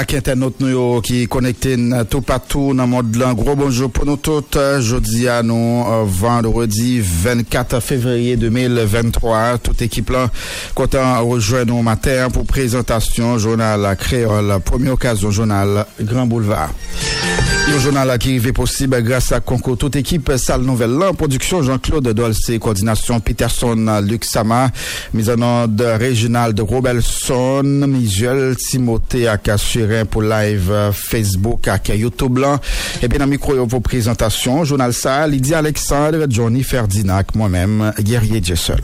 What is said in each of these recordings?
Ak internet nou yo ki konekte tout patou nan mod lan. Gro bonjou pou nou tout. Vendredi 24 fevriye 2023. Tout ekip lan kontan rejouen nou mater pou prezentasyon jounal kreol. Premier okasyon jounal Gran Boulevard. Le journal qui est possible grâce à concours toute équipe salle nouvelle là production Jean-Claude Dolce. Coordination Peterson Luxama mise en ordre régional de Robelson. Miguel Timothée à Cassurin pour live Facebook à YouTube là et bien dans micro vos présentations. Journal ça Lydie Alexandre Johnny Ferdinand moi-même Guerrier Jessel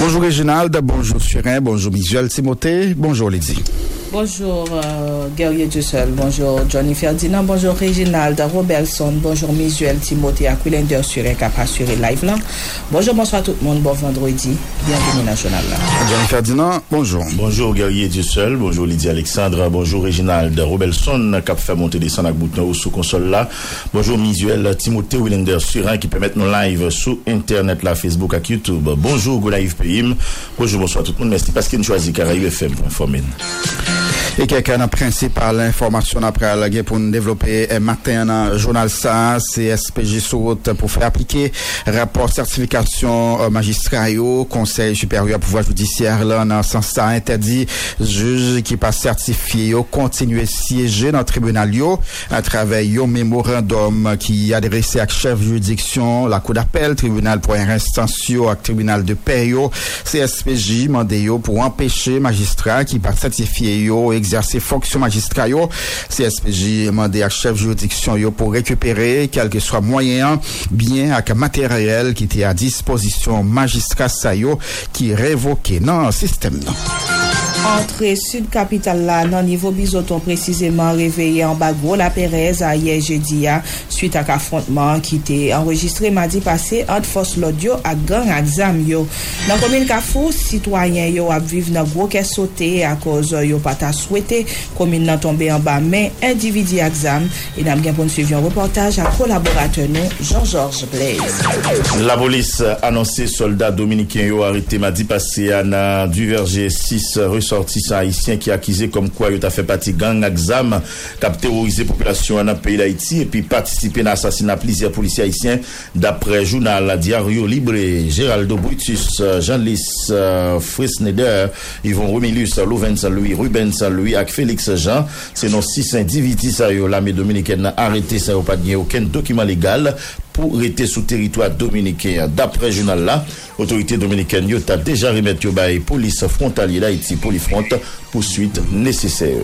Bonjour Réginald, bonjour Surin, bonjour Miguel Timothée, bonjour Lydie. Bonjour euh, Guerrier Dussel, bonjour Johnny Ferdinand, bonjour Reginald Robertson, bonjour Misuel Timothée Aquilender sur un cap assuré live là. Bonjour, bonsoir tout le monde, bon vendredi, bienvenue national là. Johnny Ferdinand, bonjour. Bonjour Guerrier Dussel, bonjour Lydie Alexandre, bonjour Reginald Robertson, cap fait monter des avec bouton sous console là. Bonjour Misuel Timothée Willender sur un qui permet nous live sur internet là, Facebook et YouTube. Bonjour Go Live PM, bonjour, bonsoir tout le monde, merci parce qu'il nous choisit Caraïbes FM pour informer. E keken an prinsipal informasyon apre alage pou nou devlope maten an jounal sa, CSPJ Sout pou fè aplike rapor sertifikasyon magistra yo, konsey superyo pouvoi joudisyèr lan an san sa interdi juj ki pa sertifiye yo kontinuye siyeje nan tribunal yo a travè yo memorandum ki adrese ak chef judiksyon la kou d'apel, tribunal pou en restansyo ak tribunal de peyo CSPJ mande yo pou empèche magistra ki pa yo exerse fonksyon magistra yo CSPJ mande ak chef judiksyon yo pou rekupere kelke swa mwayen bien ak materyel ki te a disposisyon magistra sa yo ki revoke nan sistem nan. Antre sud kapital la nan nivou bizoton precizeman reveye an bagwo la perez a ye jedi ya suite ak afrontman ki te enregistre madi pase ant fos lodyo ak gang ak zam yo. Nan komil kafou, sitwayen yo ap viv nan gwo kes sote a koz yo pata swete komil nan tombe an ba men individi ak zam. E nam gen pou nsuivyon reportaj ak kolaborate nou Jean-Georges Blaise. La polis anonsi soldat dominiken yo arite madi pase ya nan diverje 6 rus sortissant haïtien qui accusé comme quoi il a fait partie gang exam cap terroriser population dans le pays d'Haïti et puis participer à l'assassinat de plusieurs policiers haïtiens d'après journal Diario Libre. Géraldo Brutus Jean-Lys euh, Yvon Romilus Louven Saint-Louis Ruben Saint-Louis avec Félix Jean c'est nos six individus ça l'armée dominicaine arrêté ça pas aucun document légal pour rester sous territoire dominicain. D'après journal là, autorité dominicaine a déjà remis la police frontalière d'Haïti, Polifront, poursuite nécessaire.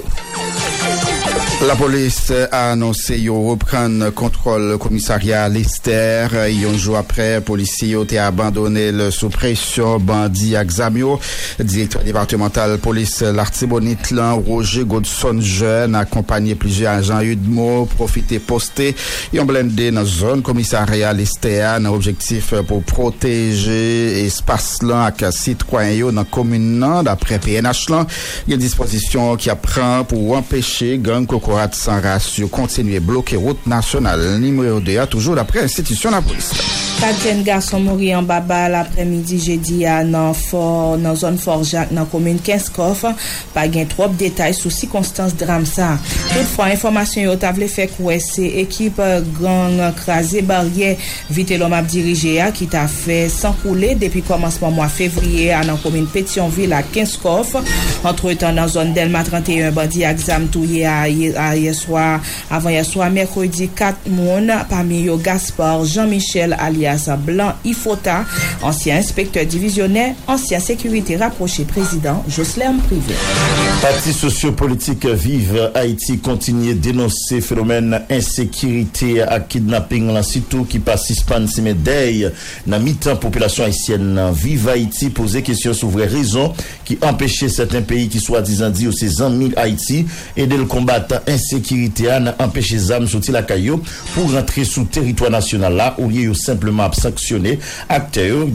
La polis anonse yo repren kontrol komisaria Lester. Yon jou apre, polisi yo te abandone le sou presyon bandi aksamyo. Direktor departemental polis l'artibonit lan Roger Godson Jeune akompanye plije ajan yudmo profite poste. Yon blende nan zon komisaria Lester nan objektif pou proteje espas lan ak sit kwayo nan komune nan dapre PNH lan. Yon disposisyon ki apren pou empeshe gang koko sans ratio continuer bloquer route nationale numéro 2 a toujours d'après institution la police. Kat jen gason mori an baba l apremidi jedi ya nan, for, nan zon Forjak nan komoun Kinskov pa gen trop detay sou sikonstans dram sa. Toutfwa, informasyon yo tavle fek wè se ekip gang krasi barye vite lom ap dirije ya ki ta fe sankoule depi komansman mwa fevriye ya nan komoun Petionville a Kinskov. Antre tan nan zon Delma 31 bandi a gzam touye a, a yeswa avan yeswa mekredi 4 moun pami yo Gaspar Jean-Michel alias Blanc Ifota, ancien inspecteur divisionnaire, ancien sécurité rapproché président Jocelyn Privé. Parti sociopolitique Vive Haïti continue dénoncer phénomène insécurité à kidnapping là sitôt qui passe Hispan Day dans mi-temps population haïtienne Vive Haïti poser question sur vraies raisons qui empêchaient certains pays qui soi-disant dit ces amis Haïti de le combattre insécurité a empêché les âmes sortir la caillou pour rentrer sous territoire national là au lieu simplement gouvernement ap saksyonè akte yo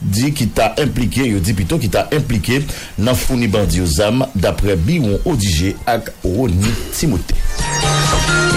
di ki ta implike, yo di pito ki ta implike nan founi bandi yo zam dapre bi yon odije ak Roni Timote.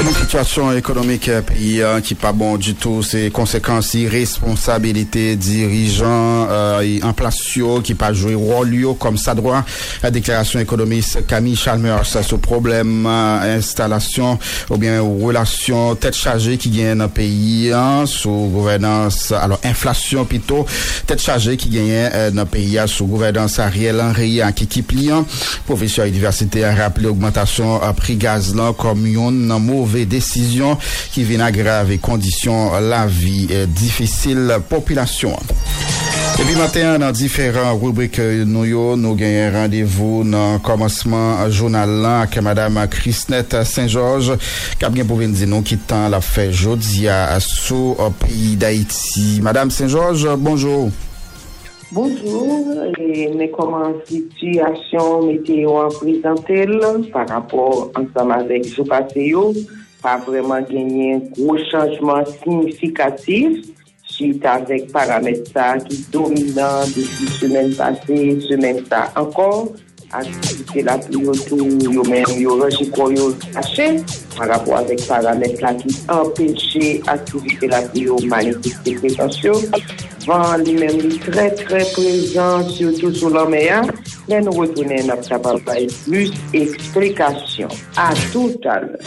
Une situation économique euh, pays hein, qui pas bon du tout, c'est conséquences irresponsabilité dirigeants euh, en place qui pas joué rôle comme ça droit. La déclaration économiste Camille Chalmers ce problème euh, installation ou bien relation tête chargée qui gagne le pays hein, sous gouvernance alors inflation plutôt tête chargée qui gagne euh, dans le pays hein, sous gouvernance Ariel Henry qui qui pliant professeur université a rappelé augmentation prix gaz là comme une mauvaise décision qui vient aggraver conditions la vie euh, difficile population. Et puis matin, dans différentes rubriques, nous, nous gagnons rendez-vous dans le commencement journal avec Madame Christnette Saint-Georges, qui a bien pour dire nous quittant la fête jeudi à sous au pays d'Haïti. Madame Saint-Georges, bonjour. Bonjour, et mais comment situation météo en présenté par rapport ensemble avec jour passé, pas vraiment gagné un gros changement significatif suite avec paramètres qui dominant depuis semaine passée, semaine ça encore. Activité la autour, yo même yo rejet quoi yo caché par rapport avec paramètres qui empêchait activité la pluie manifester prétention. Van li men li tre tre prezant Soutou sou lomeyan Men nou wotounen nap sa pa pa Plus eksplikasyon A tout alè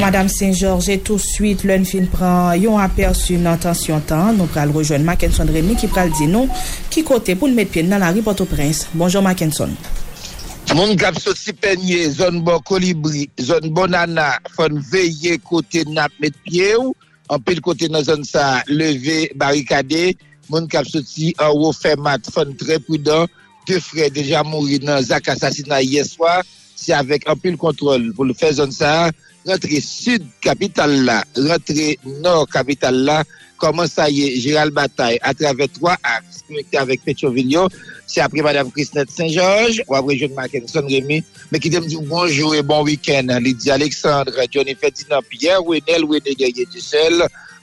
Madame Saint-Georges, et tout suite, l'un fin pran yon aperçu nan tansyon tan, nou pral rejoen Mackenson Remy ki pral di nou ki kote pou nou met pien nan la ribote au prince. Bonjour Mackenson. Moun kap soti penye, zon bon kolibri, zon bon ana, fon veye kote nap met pie ou, an pil kote nan zon sa leve barikade, moun kap soti an wou fè mat fon tre prudan, te frè deja mouri nan zak asasina yè swa, se avèk an pil kontrol pou l fè zon sa, rentre sud kapital la, rentre nord kapital la, koman sa ye Gérald Bataille, atrave 3 aks, konekte avek Petro-Villon, c'est après Madame Christine Saint-Georges, ou après John Mackinson Rémy, mais qui dit bonjour et bon week-end. Lydia Alexandre, Johnny Ferdinand Pierre, Wenel, Wenel Guerrier du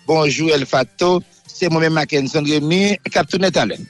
bonjour El Fato, c'est moi-même Mackinson Rémy, Captain Talent.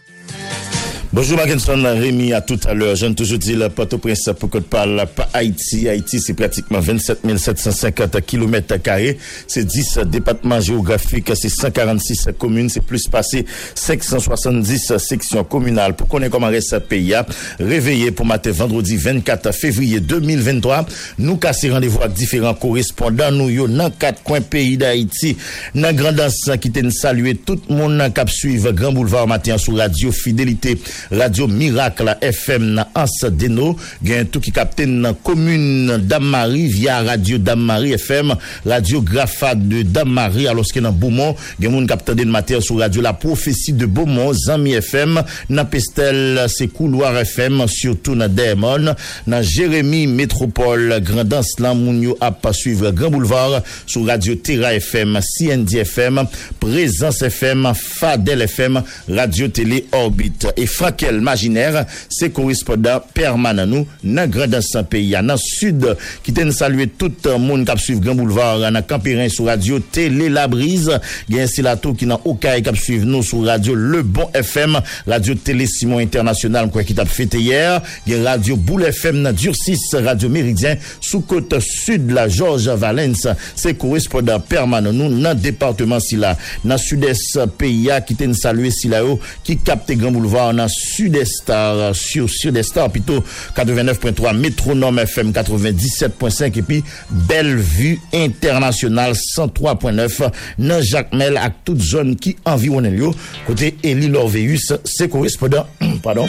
Bonjour Mackinson, Rémi à tout à l'heure. Je ne toujours dit le Port-au-Prince pour que parle pas Haïti. Haïti, c'est pratiquement 27 750 km carrés. C'est 10 départements géographiques, c'est 146 communes, c'est plus passé 570 sections communales. Pour ait comment reste ce pays, réveillé pour matin vendredi 24 février 2023. Nous casser rendez-vous avec différents correspondants. Nous, yo, dans quatre coins pays d'Haïti. Dans grandance qui t'en saluer tout le monde qui suivre Grand Boulevard matin sur Radio Fidélité. Radio Miracle FM na As Deno, gen tout qui capte dans commune Damari via Radio Damari FM, Radio Grafa de Damari alors que dans Beaumont, gen moun capte de matin sur Radio La Prophétie de Beaumont, Zami FM, na Pestel, c'est Couloir FM, surtout na Demon, na Jérémy Métropole, Grandance lan moun yo a pas suivre Grand Boulevard sur Radio Terra FM, CND FM, Présence FM, Fadel FM, Radio Télé Orbite. Et Fraquel Maginaire, c'est correspondant permanent nous dans grand pays dans sud qui t'en saluer tout le monde qui suivre Grand Boulevard dans Campérin sur radio Télé La Brise, gain c'est la tout qui dans Okaï qui suivre nous sur radio Le Bon FM, radio Télé Simon International quoi qui t'a fêté hier, gain radio Boule FM dans Durcis, radio Méridien sous côte sud la Georges Valence, c'est correspondant permanent nous dans département si là dans sud-est pays qui t'en saluer si là qui capte Grand Boulevard dans Sud-Est sur Sud-Est plutôt 89.3 Métronome FM 97.5 et puis Bellevue International 103.9 dans Jacques Mel à toute zone qui environne le côté Elie Lorveus c'est correspondant pardon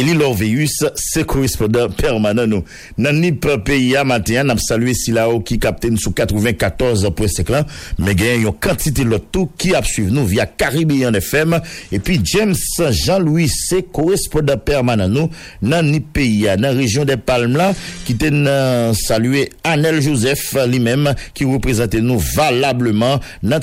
Eli Lorveus, c'est correspondant permanent nous. Dans NIP pays matin, n'a salué Silao qui capte sous 94.5 là, mais il y une quantité de tout qui a suivi nous via Caribbean FM et puis James Jean-Louis, c'est correspondant permanent nous dans NIP pays dans la région des Palmes qui t'a salué Anel Joseph lui-même qui représente nous valablement dans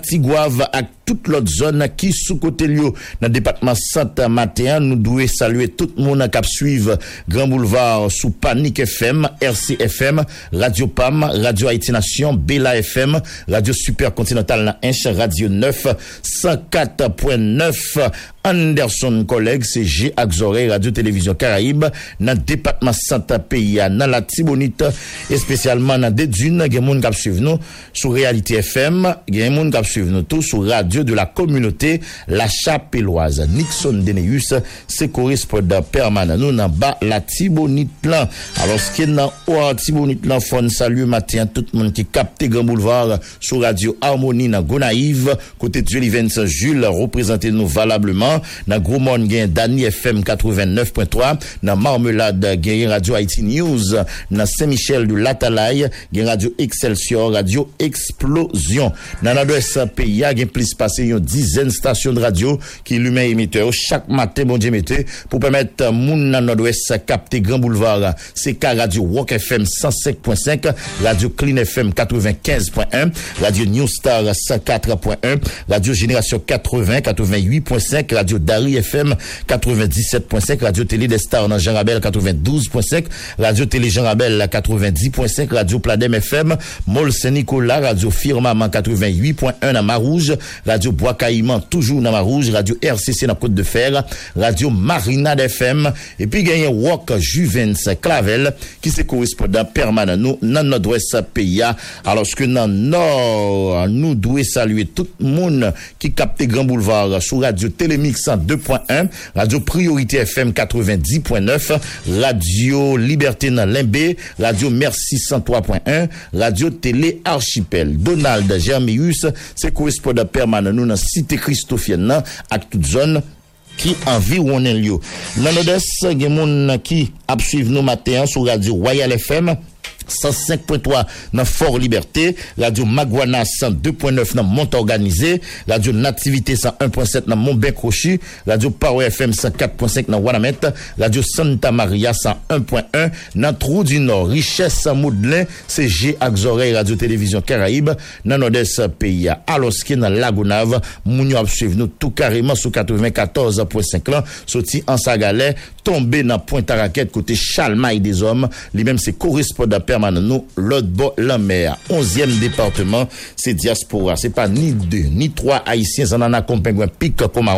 toute l'autre zone qui sous côté dans le département Santa Matin nous devons saluer tout le monde qui suivre Grand Boulevard sous Panique FM, RCFM, Radio PAM, Radio Haïti Nation, Bella FM, Radio Super Continental Inch, Radio 9, 104.9 Anderson Kolleg, CG Akzore, Radio Televizyon Karaib, nan Depatman Santa Peya, nan la Tibonite, espesyalman nan Dedune, gen moun kap suiv nou sou Reality FM, gen moun kap suiv nou tou sou Radio de la Komunote, la Chapeloise. Nixon Deneus, se korispoda permanan nou nan ba la Tibonite plan. Alos ke nan oa Tibonite lan fon, salu matin, tout moun ki kapte Grand Boulevard sou Radio Harmonie nan Gonaive, kote Tueli Vincent Jules, reprezenten nou valableman dans Gros Monde Dani FM 89.3 dans Marmelade gen Radio Haïti News. Dans Saint-Michel de Latalaye gen Radio Excelsior Radio Explosion. Dans l'adresse pays gen plus passé une dizaine stations de radio qui lumen émetteur. Chaque matin bon Dieu mettez pour permettre moun dans nord-ouest capter Grand Boulevard. C'est Radio Rock FM 105.5 Radio Clean FM 95.1 Radio New Star 104.1 Radio Génération 80 88.5 Radio Dari FM 97.5, Radio Télé des Stars dans Jean Rabel 92.5, Radio Télé Jean Rabel 90.5, Radio Pladem FM, Mol Saint-Nicolas, Radio Firmament 88.1 dans Marouge, Radio Bois Caïman toujours dans Marouge, Radio RCC dans Côte de Fer, Radio Marinade FM, et puis gagné Walk Juvens Clavel, qui se correspondant permanent nous dans nord-ouest pays. Alors que dans nord, nous devons saluer tout le monde qui capte Grand Boulevard sur Radio Télémix 2.1, Radio Priorité FM 90.9, Radio Liberté dans Limbé, Radio Merci 103.1, Radio Télé Archipel. Donald Germius, c'est correspondant permanent nous dans Cité Christophienne, à toute zone qui environne lieu. Dans l'Odesse, il y gens qui suivent nos matins sur Radio Royal FM 105.3 dans Fort Liberté, Radio Magwana 102.9 dans Mont Organisé, Radio Nativité 101.7 dans Mont Crochu, Radio Power FM 104.5 dans Wanamet, Radio Santa Maria 101.1 dans Trou du Nord, Richesse Moudlin, CG Axorey, Radio Télévision Caraïbe, dans Nord-Est pays à Aloski dans Lagunave, Mounio suivre nous tout carrément sur 94.5 là, sorti en Sagalais, tombé dans Pointe à Raquette côté Chalmaille des hommes, lui-même c'est correspondant permanent nous, l'autre bord la mer, 11e département, c'est diaspora, c'est pas ni deux, ni trois haïtiens, en en accompagne un pic comme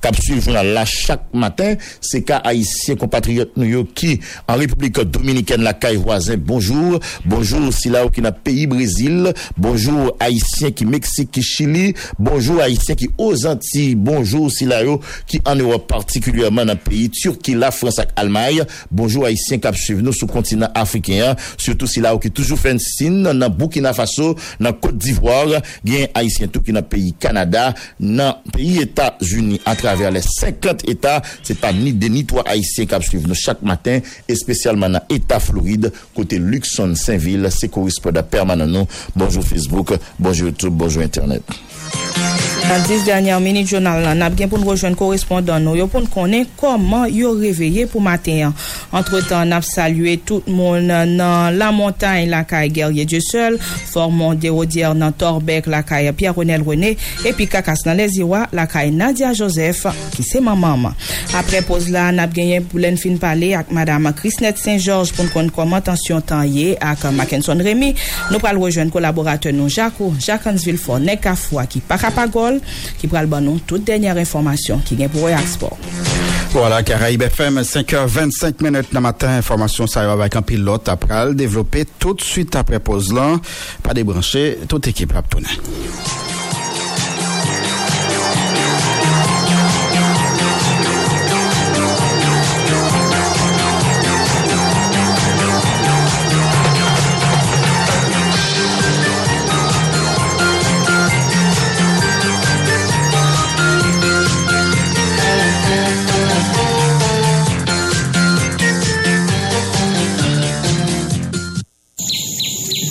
cap suivre là chaque matin, c'est cas haïtiens compatriotes nous qui, en République dominicaine, la caille voisin, bonjour, bonjour, si là qui n'a pays Brésil, bonjour haïtiens qui Mexique, qui Chili, bonjour haïtiens qui aux Antilles, bonjour si là qui en Europe particulièrement dans le pays Turquie, la France et Allemagne. Bonjour Haïtiens qui suivent nous sur le continent africain, surtout tout si la ou ki toujou fen sin nan Burkina Faso, nan Kote d'Ivoire, gen Haitien tou ki nan peyi Kanada, nan peyi Etats-Unis, a traver les 50 Etats, se pa ni deni to Haitien kap suiv nou chak matin, espesyalman nan Etat Floride, kote Luxon Saint-Ville, se korispo da permanan nou. Bonjour Facebook, bonjour YouTube, bonjour Internet. Nan dis danyan menit jounal nan, nap gen pou nou rejoen korespondan nou, yo pou nou konen koman yo reveye pou maten an. Entre tan, nap salye tout moun nan la montagne lakay Gerye Diyosel, Formon Derodier nan Torbek lakay Pierre-Renel René, epi kakas nan Leziwa lakay Nadia Joseph ki se mamam. Apre pos la, nap genyen pou len fin pale ak madame Krisnet Saint-Georges pou nou konen koman tansyon tan ye ak Mackenson Remy. Nou pral rejoen kolaborate nou Jaco, Jacques Ansville Fornek, Afwa ki Pakapagol, parapagol, qui pral ban nous toute dernière information qui vient pour Export. Voilà, Caraïbe FM, 5h25 minutes le matin. Information, ça avec un pilote après le développer tout de suite après pause là. Pas débrancher, toute équipe la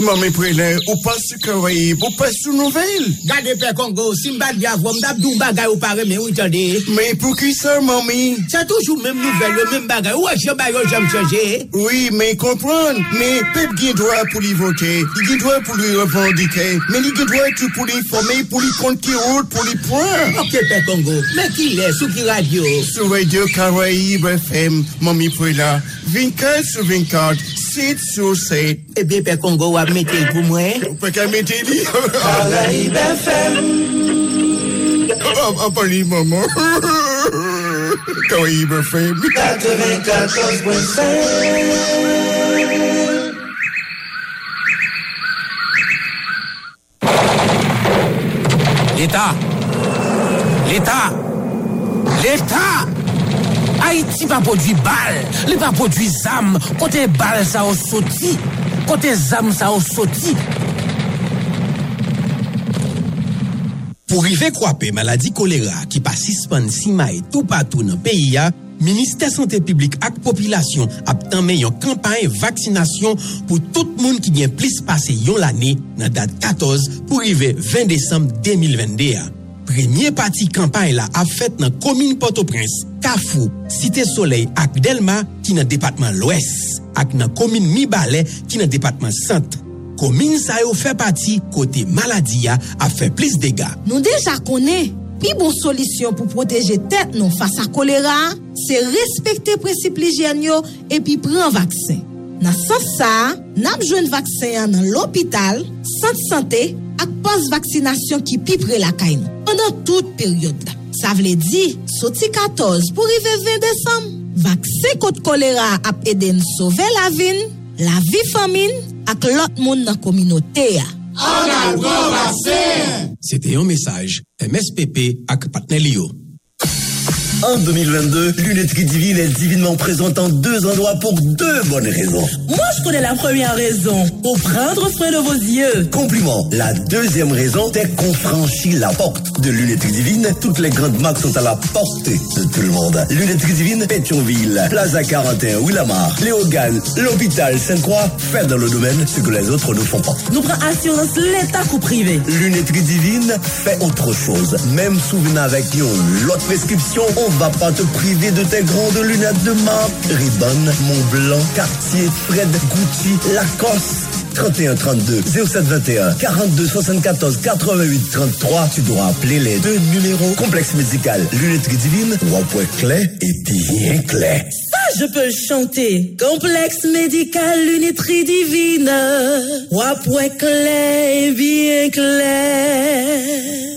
Mame prele, ou pas sou kawaii, ou pas sou nouvel? Gade pe Kongo, simbad ya vwom, dabdou bagay ou pare men ou itande. Men pou ki sa, mami? Sa toujou men nouvel, men bagay, ou asyo bayo jom chanje? Oui, men kompran, men pep gen dwa pou li vote, li gen dwa pou li revandike, men li gen dwa tou pou li informe, pou li kont ki route, pou li pran. Ok pe Kongo, men ki le, sou ki radio? Sou radio kawaii, brefem, mami prele, 24 sou 24, 7 sur 7. Eh bien, pe Congo, wap mette pour moi. Pas qu'à mettre dit. Caraïbe FM. Maman. Caraïbe FM. 94.5. L'État. L'État. L'État. Haïti pa podwi bal, li pa podwi zam, kote bal sa ou soti, kote zam sa ou soti. Pou rive kwape maladi kolera ki pa sispan sima e tou patou nan peyi ya, Ministè Santè Publik ak Popilasyon ap tanmen yon kampanye vaksinasyon pou tout moun ki gen plis pase yon l'anè nan dat 14 pou rive 20 Desem 2021. Premye pati kampay la ap fèt nan komine Port-au-Prince, Kafou, Site Soleil ak Delma ki nan depatman l'Oues ak nan komine Mibale ki nan depatman Sante. Komine sa yo fè pati kote maladi ya ap fè plis dega. Nou deja konè, pi bon solisyon pou proteje tèt nou fasa kolera, se respekte precip lijen yo epi pren vaksen. Nan san sa, nan jwen vaksen nan l'opital, sante sante ak pos vaksinasyon ki pi pre la kay nou. Pendan tout peryode la. Sa vle di, soti 14 pou rive 20 Desem. Vaksen kont kolera ap eden sove la vin, la vi famin ak lot moun nan kominote ya. An al kon vaksen! C'était un message MSPP ak Patnelio. En 2022, Lunetterie Divine est divinement présente en deux endroits pour deux bonnes raisons. Moi, je connais la première raison. Pour prendre soin de vos yeux. Compliment. La deuxième raison, c'est qu'on franchit la porte de Lunetterie Divine. Toutes les grandes marques sont à la portée de tout le monde. Lunetterie Divine, Pétionville, Plaza 41, Willamar, Léogane, l'hôpital Sainte-Croix, fait dans le domaine ce que les autres ne font pas. Nous prenons assurance l'État ou privé. Lunetterie Divine fait autre chose. Même souvenir avec nous, l'autre prescription, on va pas te priver de tes grandes lunettes de marque. Ribbon, Montblanc, Cartier, Fred, Gucci, Lacoste. 31 32 0721 42 74 88 33 tu dois appeler les deux numéros complexe médical lunetterie divine Wapoué clé et bien clé Ça, je peux chanter. Complexe médical, lunetterie divine. Wapoué clair, bien clair.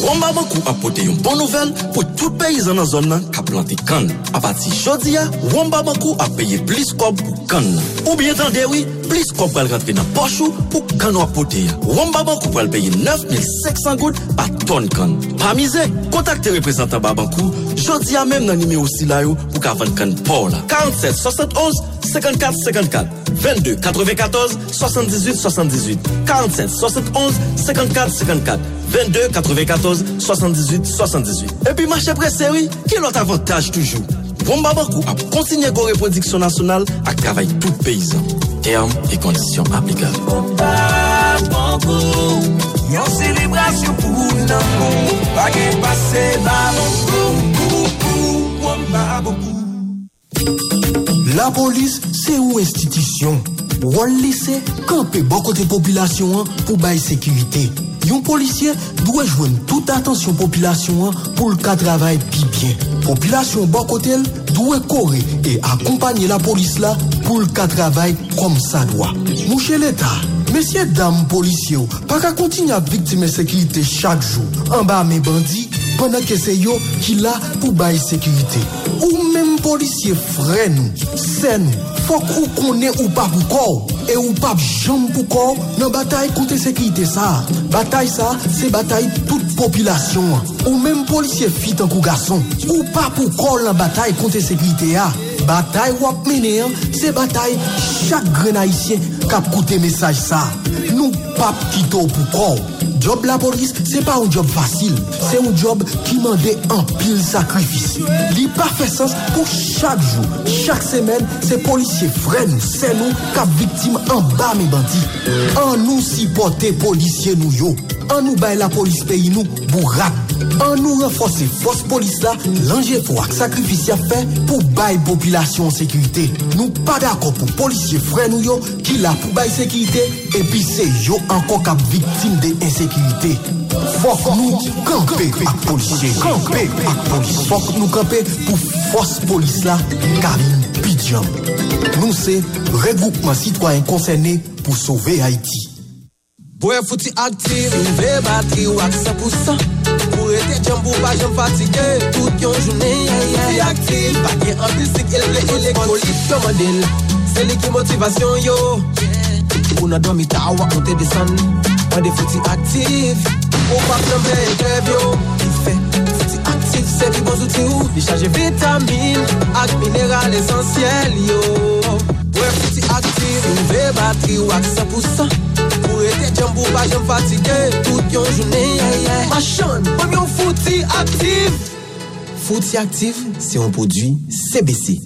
Romba Bankou apote yon bon nouvel pou tout peyizan nan zon nan ka plante kan. A pati jodi ya, Romba Bankou ap peye plis kob pou kan nan. Ou bien tan dewi, plis kob pral rentre nan pochou pou kan wapote ya. Romba Bankou pral peye 9,500 gout pa ton kan. Pa mize, kontakte reprezentan ba Bankou, jodi ya menm nan nime osi la yo pou ka van kan pou la. 47 71 54 54 22 94 78 78 47 71 54 54 22 94 78 78 E pi mache preseri, ki lot avantaj toujou? Wamba Bankou ap kontinye go reprodiksyon nasyonal ak travay tout peyizan. Term e kondisyon aplikal. Wamba Bankou Yon selebrasyon pou nan moun Page pase ba Bankou Wamba Bankou La polis se ou institisyon. Wol lise, kanpe bon kote popilasyon an pou baye sekirite. Yon polisye dwe jwen tout atensyon popilasyon an pou lka travay pi bien. Popilasyon bon kote l dwe kore e akompanye la polis la pou lka travay kom sa dwa. Mouche l'Etat, mesye dam polisye ou, pa ka kontinye ap viktime sekirite chak jou. An ba me bandi, pwennan ke se yo ki la pou bay sekirite. Ou menm polisye fre nou, se nou, fok ou konen ou pa pou kor, e ou pa jom pou kor nan batay koute sekirite sa. Batay sa, se batay tout popilasyon. Ou menm polisye fit an kou gason, ou pa pou kor nan batay koute sekirite ya. Batay wap menen, se batay chak grenayisyen kap koute mesaj sa, nou pap kito pou kou. Job la polis se pa ou job fasil, se ou job ki mande an pil sakrifis. Li pa fesans pou chak jou, chak semen, se polisye fre nou, se nou kap viktim an ba me bandi. An nou sipote polisye nou yo, an nou bay la polis peyi nou bourak. An nou renfose fos polis la, lanje fo ak sakrifisya fe pou bay popilasyon sekurite. Nou pa dako pou polisye fre nou yo ki la pou bay sekirite, epi se yo anko kap viktim de insekirite. Fok nou kampe ak polisye. Kampe ak polisye. Fok nou kampe pou fos polis la karin pidyon. Nou se regroupman sitwayen konsene pou sove Haiti. Boye fouti aktive, rive batri wak 100%. Pou ete jambou pa jem fatike, tout yon jounen. Fouti aktive, bagye anbisik, elble elektrolit komandel. Se li ki motivasyon yo. Pou nan domi ta wak monte desan Mwen de fouti aktif Ou pa plembe e grev yo Ki fe fouti aktif Se pi bon zouti ou Li chaje vitamine Ak mineral esensyel yo. Mwen fouti aktif Ou ve batri ou ak 100% Pou ete djambou pa jem fatike Tout yon jounen Machan Mwen yon fouti aktif Fouti aktif Se yon prodwi CBC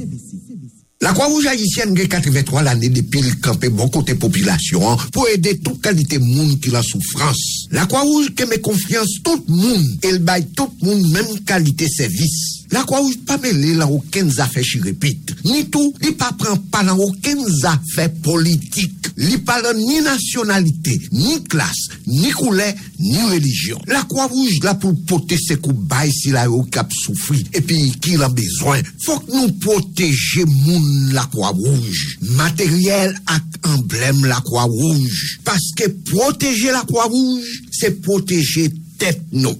La Croix-Rouge haïtienne gen 83 l'année depuis le campé bon côté population pour aider toute qualité monde qui la souffrance. La Croix-Rouge qui met confiance tout le monde, elle baille tout le monde même qualité service. La Croix-Rouge pas mêlé dans aucune affaire qui répète. Ni tout, il pas prend pas dans aucune affaire politique. li palan ni nasyonalite, ni klas, ni koule, ni religyon. La kwa rouj la pou pote se kou bay si la yo kap soufri, epi ki la bezwen. Fok nou poteje moun la kwa rouj, materyel ak emblem la kwa rouj. Paske proteje la kwa rouj, se proteje tet nou.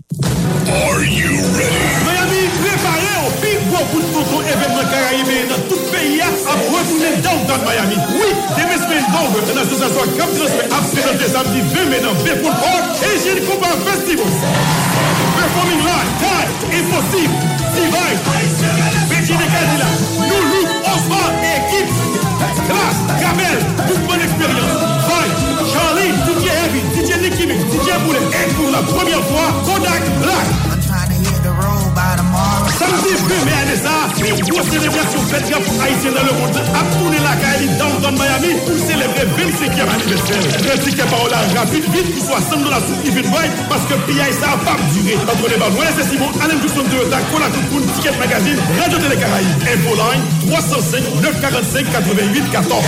Are you ready? Miami, prepare ou pi bo pou nou ton evenman karayime nan tout retourner downtown Miami. Oui, des semaine d'ombre, dans l'association Camp Transfer absolument samedi 20 mai dans Bayport Park et j'ai le combat festival. Performing live, time, impossible, divine, Virginie Cadillac, nous Luc, Osman et équipe. Classe, Kamel, mouvement d'expérience, Vibe, Charlie, DJ Heavy, DJ Nicky Mix, DJ Boulet et pour la première fois, Kodak Black. Samedi 2 mai à ça, une grosse célébration fête pour Haïtiens dans le monde a tourné la Cali downtown Miami pour célébrer 25e anniversaire. Le ticket par là rapide, vite pour 60 dollars sous Eventbrite parce que PI ça va pas durer. Entre les balles, c'est Simon, Alain Gusson Toyota, Cola Toukoun, Ticket Magazine, Radio Télé Caraïbes, Info Line 305 945 88 14.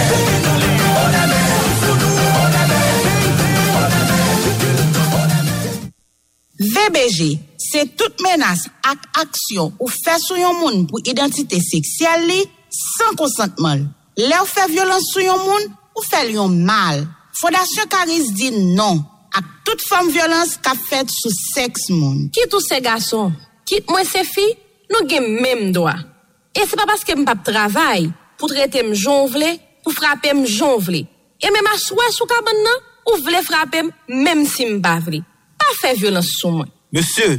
VBG, se tout menas ak aksyon ou fè sou yon moun pou identite seksyal li, san konsantman. Le ou fè violans sou yon moun, ou fè yon mal. Fondasyon Karis di non, ak tout fòm violans ka fèt sou seks moun. Kit ou se gason, kit mwen se fi, nou gen mèm doa. E se pa paske m pap travay, pou trete m jonvle, pou frape m jonvle. E mè aswe sou kaban nan, ou vle frape m, mèm si m bavli. pa fè violans sou mwen. Monsye,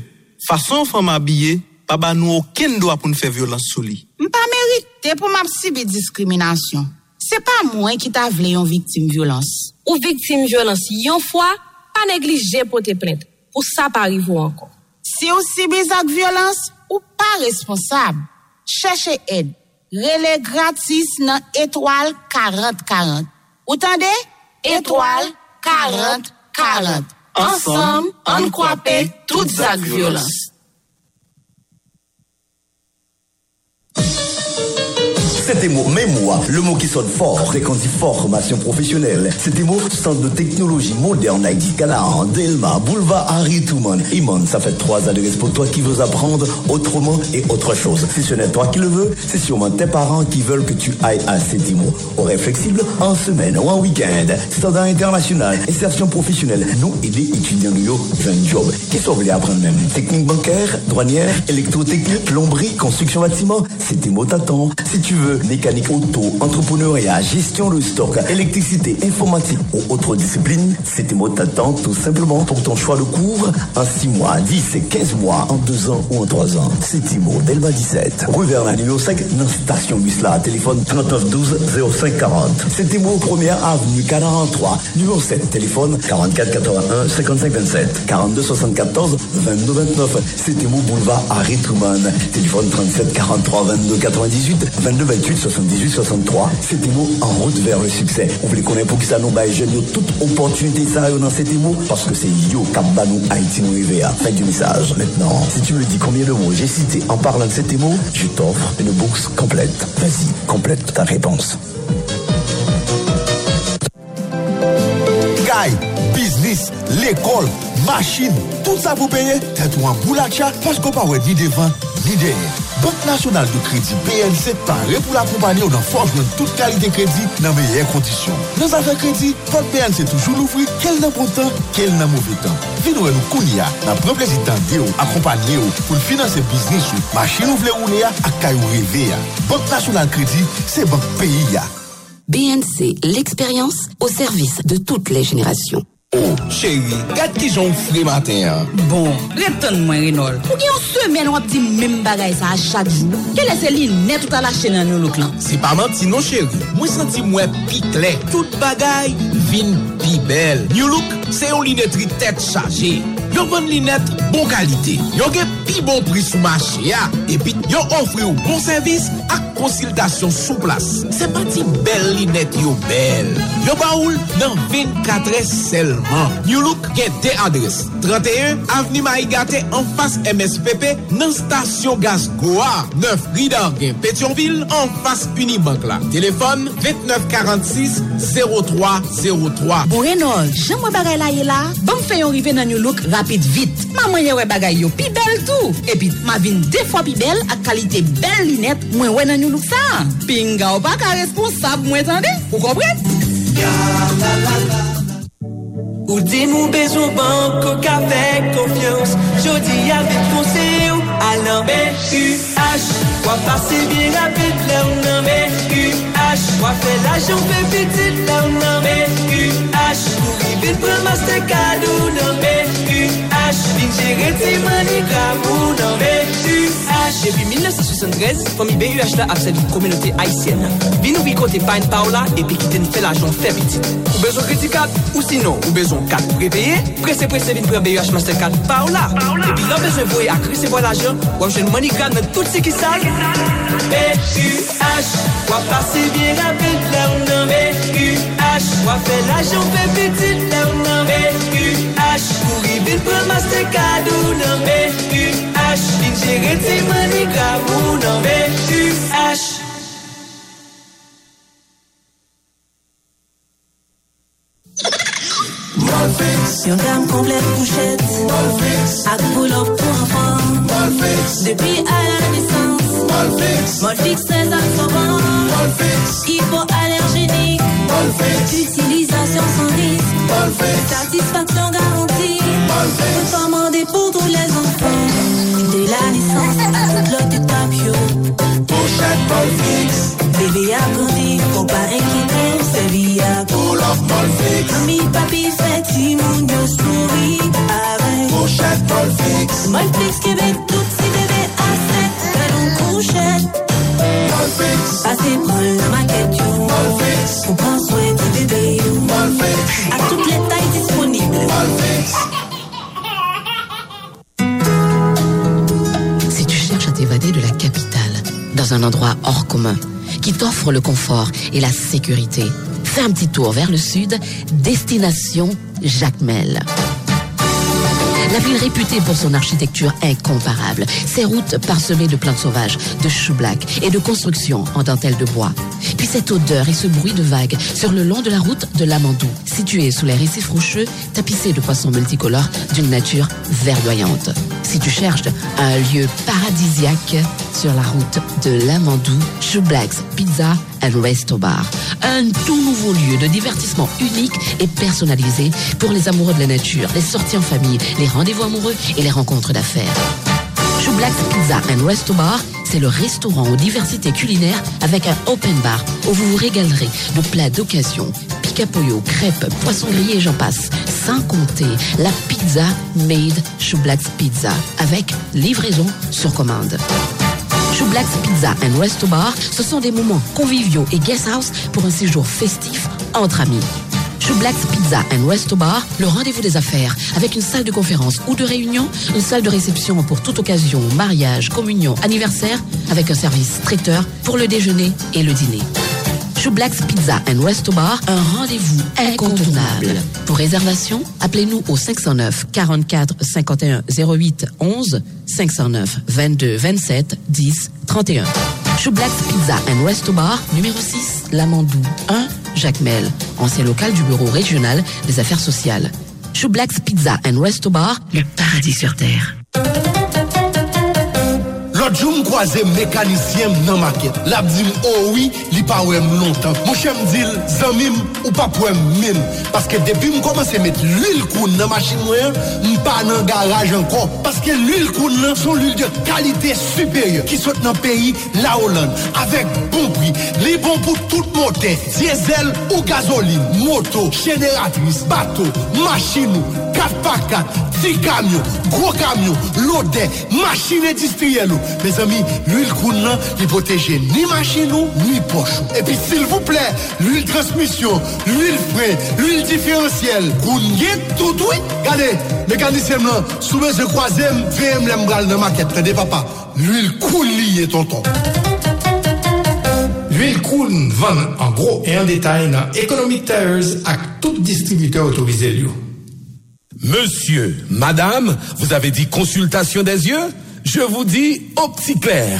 fason fwa m abye, pa ba nou oken doa pou nou fè violans sou li. M pa merite pou m ap si be diskriminasyon. Se pa mwen ki ta vle yon viktim violans. Ou viktim violans yon fwa, pa neglije pou te plente. Ou sa pa rivou ankon. Si ou si be zak violans, ou pa responsab. Cheche ed. Rele gratis nan etoal 40-40. Ou tande? Etoal 40-40. Ensemble, on kwape tout zak violans. C'était mot mémoire, le mot qui sonne fort, fréquence formation professionnelle. C'était mot centre de technologie moderne Haïti Canaan, Delma, Boulevard Harry Truman. Iman, ça fait trois adresses pour toi qui veux apprendre autrement et autre chose. Si ce n'est toi qui le veux, c'est sûrement tes parents qui veulent que tu ailles à ces mots. Horaire flexible, en semaine ou en week-end. Standard international, insertion professionnelle. Nous aider étudiants de un job. Que vous voulez apprendre même? Technique bancaire, douanière, électrotechnique, plomberie, construction bâtiment? C'était mot t'attend. Si tu veux mécanique auto, entrepreneuriat, gestion de stock, électricité, informatique ou autres disciplines, c'était mot t'attend tout simplement pour ton choix de cours en 6 mois, 10 et 15 mois, en 2 ans ou en 3 ans. C'est mot Delma 17. Rue Vernon, numéro 5, dans station Musla, téléphone 39 12 05 40. C'était mot première avenue 43, numéro 7, téléphone 44 81 55 27, 42 74 22 29. C'était mot boulevard Harry Truman, téléphone 37 43 22 98 22 28 78 63. C'était mot en route vers le succès. On voulait connaître pour que ça nous baille yo, toute opportunité ça dans cet mot parce que c'est yo Kabanou Haïti nous. Fin du message. Maintenant, si tu me dis combien de mots j'ai cité en parlant de cet mot, je t'offre une bourse complète. Vas-y, complète ta réponse. Guy, business, l'école, machine, tout ça vous payez, tête ou en boulacha, parce qu'on pas ni devant, ni. Banque nationale de crédit BNC paré pour l'accompagner dans force de toute qualité crédit dans meilleures conditions. Dans affaires crédit, votre BNC toujours l'ouvrir, quel n'a bon temps, quel n'a mauvais temps. Venez nous kounia, n'a pas plaisir accompagner pour financer business ou machine ou rouler à caillou rêver. Banque nationale crédit, c'est banque pays. BNC, l'expérience au service de toutes les générations. Oh, chéri, kat ki joun fri maten. Bon, reptan mwen, Renol. Pou gen yon semen wap di mwen bagay sa a chak jou. Ke lese li net ou tala chen nan nou louk lan. Se pa manti non, chéri. Mwen santi mwen pi kle. Tout bagay vin pi bel. New Look, se yon linetri tet chaje. Yon ven linet bon kalite. Yon gen pi bon pri sou mache ya. Epi, yon ofri ou bon servis ak konsiltasyon sou plas. Se pati bel linet yo bel. Yo baoul nan 24 selman. New Look gen de adres. 31 Aveni Maigate an fas MSPP nan stasyon gaz Goa. 9 Rida gen Petionville an fas Unibank la. Telefon 2946 0303. Bon Renol, jen mwen bagay la ye la, ban fe yon rive nan New Look rapid vit. Man mwen ye we bagay yo pi bel tou. Epi, ma vin de fwa pi bel ak kalite bel linet mwen we New nou louk sa. Pinga ou pa ka responsab mwen tande, ou kompren? Ou di nou bezou banko kavek konfians, jodi avek fonse ou alan B-U-H Wap pase bi rapid le ou nan B-U-H Wap fe l'ajon fe pitit le ou nan B-U-H Ou rivit pre Mastercard ou nan B-U-H Bin jere ti manigram ou nan B-U-H Depi 1973, fami BUH la ap servi kominote Haitien nan. Vi nou bi kote pa ou la, epi kite nou fe l'ajon fe pitit. Ou bezon kredi kat, ou sinon, ou bezon kat prepeye, prese prese vin pre BUH Mastercard pa ou la. Epi la bezon voye ak resevo l'ajon, wap jen MoneyGram nan tout se ki sal. B-U-H, wap pase bi rapid le ou nan B-U-H Wap fe l'ajon fe pitit le ou nan B-U-H Ou rivit pre Mastercard ou nan B-U-H Bin jere ti manigram ou nan B-U-H Yon gam komplet pouchet Ak pull-up pou anfan Depi a la nesans Molfix très absorbant. Hypoallergénique. Utilisation sans risque. Satisfaction garantie. Recommandé pour tous les enfants. Dès la naissance à toute l'autre étape yo Pochette Molfix Bébé a grandi, faut pas inquiéter, c'est via Pull-up Molfix Mami, papi, fait Timoun, yo souris? Avec Pochette Molfix Molfix Québec, tout si bébé a 7 Ballon couchette Molfix Passez prendre la maquette yo Molfix Pour prendre soin du bébé yo Molfix À toutes les tailles disponibles. Molfix Si tu cherches à t'évader de la capitale, dans un endroit hors commun, qui t'offre le confort et la sécurité, fais un petit tour vers le sud, destination Jacmel. La ville réputée pour son architecture incomparable, ses routes parsemées de plantes sauvages, de choux black et de constructions en dentelle de bois. Puis cette odeur et ce bruit de vagues sur le long de la route de l'Amandou, située sous les récifs rocheux, tapissés de poissons multicolores d'une nature verdoyante. Si tu cherches un lieu paradisiaque sur la route de l'Amandou, Shoeblacks Pizza and Resto Bar. Un tout nouveau lieu de divertissement unique et personnalisé pour les amoureux de la nature, les sorties en famille, les rendez-vous amoureux et les rencontres d'affaires. Shoeblacks Pizza and Resto Bar, c'est le restaurant aux diversités culinaires avec un open bar où vous vous régalerez de plats d'occasion, picapoyo, crêpes, poissons grillés et j'en passe. Sans compter la pizza made Shoeblacks Pizza avec livraison sur commande. Shoeblacks Pizza and Resto Bar, ce sont des moments conviviaux et guest house pour un séjour festif entre amis. Shoeblacks Pizza and Resto Bar, le rendez-vous des affaires, avec une salle de conférence ou de réunion, une salle de réception pour toute occasion, mariage, communion, anniversaire, avec un service traiteur pour le déjeuner et le dîner. Shoeblacks Pizza and Resto Bar, un rendez-vous incontournable. Pour réservation, appelez-nous au 509 44 51 08 11 509 22 27 10 31. Shoeblacks Pizza and Resto Bar, numéro 6, Lamandou 1, Jacmel, ancien local du bureau régional des affaires sociales. Shoeblacks Pizza and Resto Bar, le paradis sur terre. L'autre jour, je mécanicien dans ma maquette. L'a dit, oh oui, il pas longtemps. Mon chien me dit, zamim, ou pas pour mine. Parce que depuis que je commence à mettre l'huile coune dans la machine, je pas dans le garage encore. Parce que l'huile coune, sont l'huile de qualité supérieure qui sont dans le pays, la Hollande, avec bon prix. Les bons pour tout moteur, diesel ou gasoline, moto, génératrice, bateau, machine, 4x4, petit camion, gros camion, loader, machine industrielle. Mes amis, l'huile Koun nan, li protège ni machine ni poche. Et puis s'il vous plaît, l'huile transmission, l'huile frein, l'huile différentielle, Koun gen tout oui. Regardez, mécanicien là, souvent je croisem, VM l'embral dans ma quête, papa. L'huile Koun lié, tonton. L'huile Koun vend en gros et en détail dans Economic Tires à tout distributeur autorisé. Monsieur, madame, vous avez dit consultation des yeux? Je vous dis OptiClair.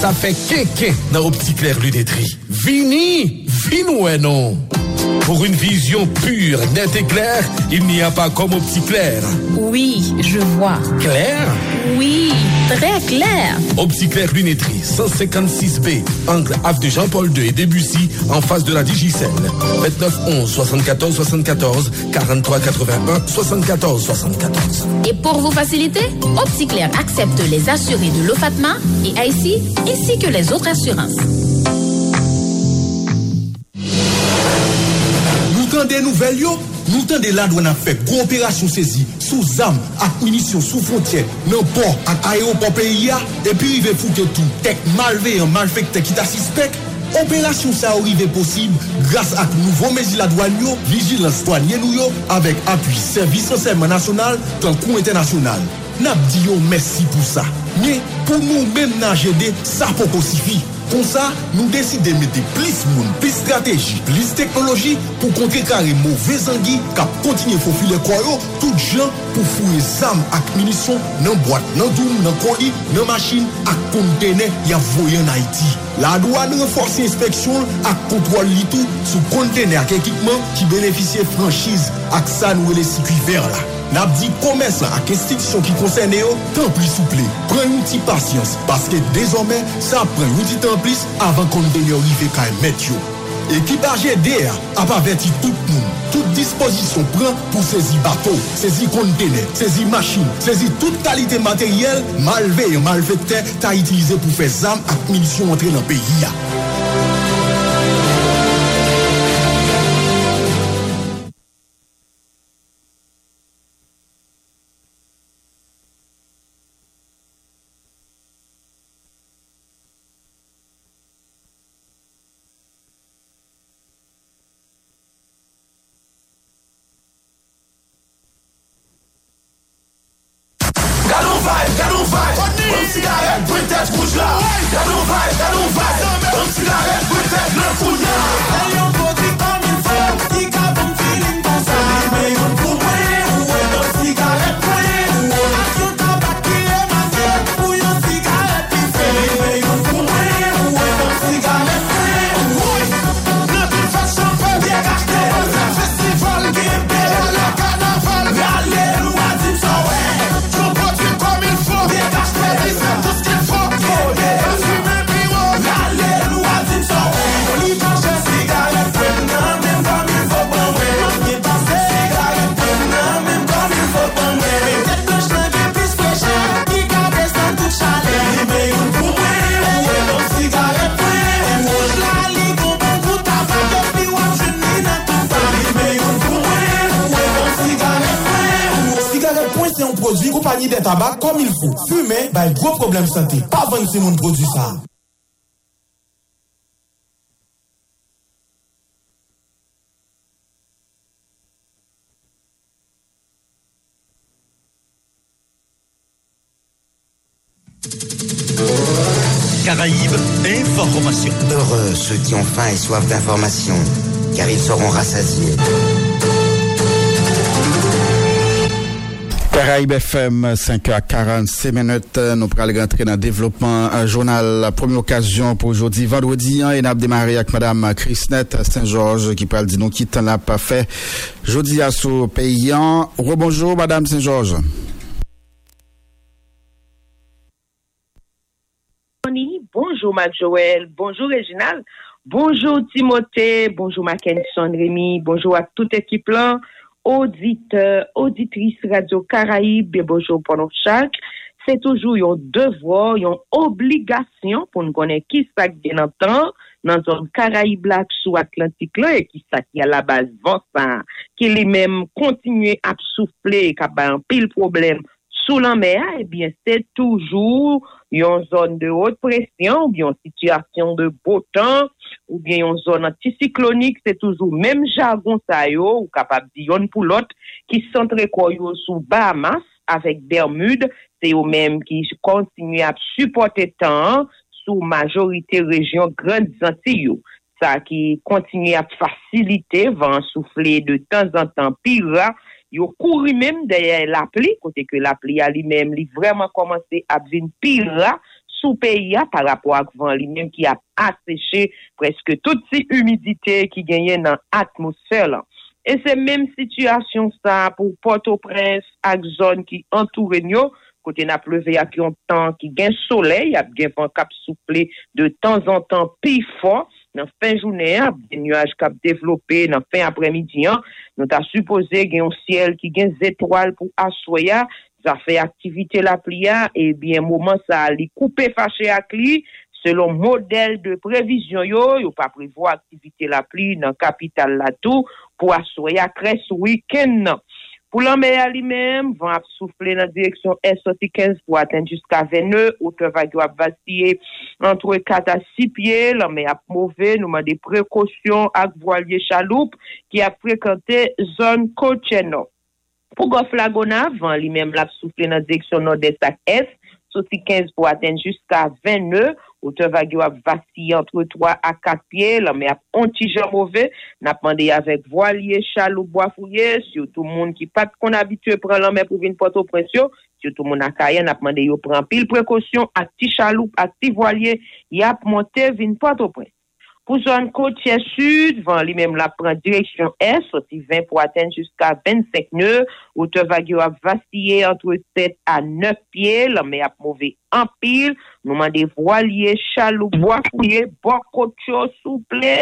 Ça fait kéké dans OptiClair Lunetterie. Vini, vini non. Pour une vision pure, nette et claire, il n'y a pas comme OptiClair. Oui, je vois. Clair? Oui, très clair. OptiClair Lunetterie, 156B, angle Ave de Jean-Paul II et Debussy, en face de la Digicel. 29 11 74 74 43 81 74 74. Et pour vous faciliter, Opticlair accepte les assurés de l'OFATMA et IC, ainsi que les autres assurances. Nou tan de nouvel yo, Nou tan de landwen ap fek, gwo operasyon sezi, sou zam, ak munisyon, sou fontyen, nan por, ak aéroport peyi ya, epi rive fouke tou, tek malve yon malfek tek ta sispek, Operasyon sa orive posib grase ak nouvo mezi la douan yo, vigilans douanyen nou yo, avek apuy servis anseman nasyonal, tankou internasyonal. Nap di yo mersi pou sa. Nye, pou nou men nan jede, sa poko sifi. Kon sa, nou deside mette plis moun, plis strategi, plis teknologi pou kontre kare mouve zangi kap kontinye fofile kwayo tout jan pou fouye zam ak minison nan boat, nan doum, nan koli, nan masjin ak kontene ya voyen Haiti. La douan renforse inspeksyon ak kontrol li tou sou kontene ak ekipman ki benefisye franchise ak sa nou ele si kuiver la. nap di komersan ak institisyon ki konsen yo, tan plis souple, pren yon ti pasyans, paske dezormen, sa pren yon ti tan plis avan kon den yo rive ka emet yo. Ekipaje DEA ap averti tout moun, tout disposisyon pran pou sezi bato, sezi kontene, sezi machin, sezi tout kalite materyel, malve yon malvekte ta itilize pou fe zam ak milisyon entre nan peyi ya. Problème santé. Pas vendre ces mon produit ça. Caraïbes, information. Heureux ceux qui ont faim et soif d'information, car ils seront rassasiés. Caraïbes FM, 5h46 minutes. Nous pourrons rentrer dans le développement un journal. La première occasion pour aujourd'hui, vendredi, hein, et nous avons démarré avec Madame Chrisnette Saint-Georges qui parle nous qui t'en a pas fait. Jeudi à ce paysan. Rebonjour, Madame Saint-Georges. Bonjour Marc Joël, bonjour Réginal, bonjour Timothée, bonjour Mackinson Rémi, bonjour à toute équipe là, auditeurs, auditrices Radio Caraïbes, et bonjour pour nous chaque. C'est toujours un devoir, une obligation pour nous connaître qui ça bien entend nan zon Karaib la sou Atlantik la, e ki sa ki a la base vansan, ki li menm kontinue ap soufle, ka ba an pil problem sou lan mea, ebyen se toujou yon zon de haute presyon, ou yon sityasyon de botan, ou yon zon antisiklonik, se toujou menm jargon sa yo, ou kapab di yon pou lot, ki sentre koyo sou Bahamas, avek Bermude, se yo menm ki kontinu ap supporte tan sou majorite rejyon grand zantiyo. Sa ki kontinu ap fasilite van soufle de tan zan tan pira, yo kouri menm deye la pli, kote ke la pli a li menm li vreman komanse ap vin pira sou peyi a par rapor ak van li menm ki ap aseche preske tout si humidite ki genyen nan atmosfer lan. E se menm situasyon sa pou Port-au-Prince ak zon ki entouren nyo, kote na pleve ak yon tan ki gen soley, ap gen van kap souple de tan zan tan pi fon, nan fin jounen ap, gen nuaj kap devlope nan fin apremidi an, nou ta suppose gen yon siel ki gen zetwal pou aswaya, sa fe aktivite la plia, e bien mouman sa li koupe fache ak li, selon model de prevision yo, yo pa prevo aktivite la pli nan kapital la tou, pou aswaya kres wiken nan. Pou lan meya li menm, van ap soufle nan direksyon S soti 15 pou aten jiska 22, ou te va gyo ap vasiye antre 4 a 6 pie, lan meya ap mouve, nouman de prekosyon ak voalye chaloup ki ap prekante zon kocheno. Pou gof lagona, van li menm la ap soufle nan direksyon nord-est ak S, soti 15 pou aten jiska 29, Ote vage yo ap vati entre 3 a 4 pie, la me ap ontijan mouve, nap mande yavek voalye, chalou, boafouye, syo tou moun ki pat kon abitue pran la me pou vin poto presyo, syo tou moun akayen nap mande yo pran pil prekosyon, ak ti chalou, ak ti voalye, yap monte vin poto presyo. Pou zon kote sud, li menm la pran direksyon S, soti 20 pou aten jiska 25 neu, ou te vagyo ap vastye entre 7 a 9 piye, la me ap mouve anpil, nou mande voalye, chalou, boakouye, boakotcho, souple,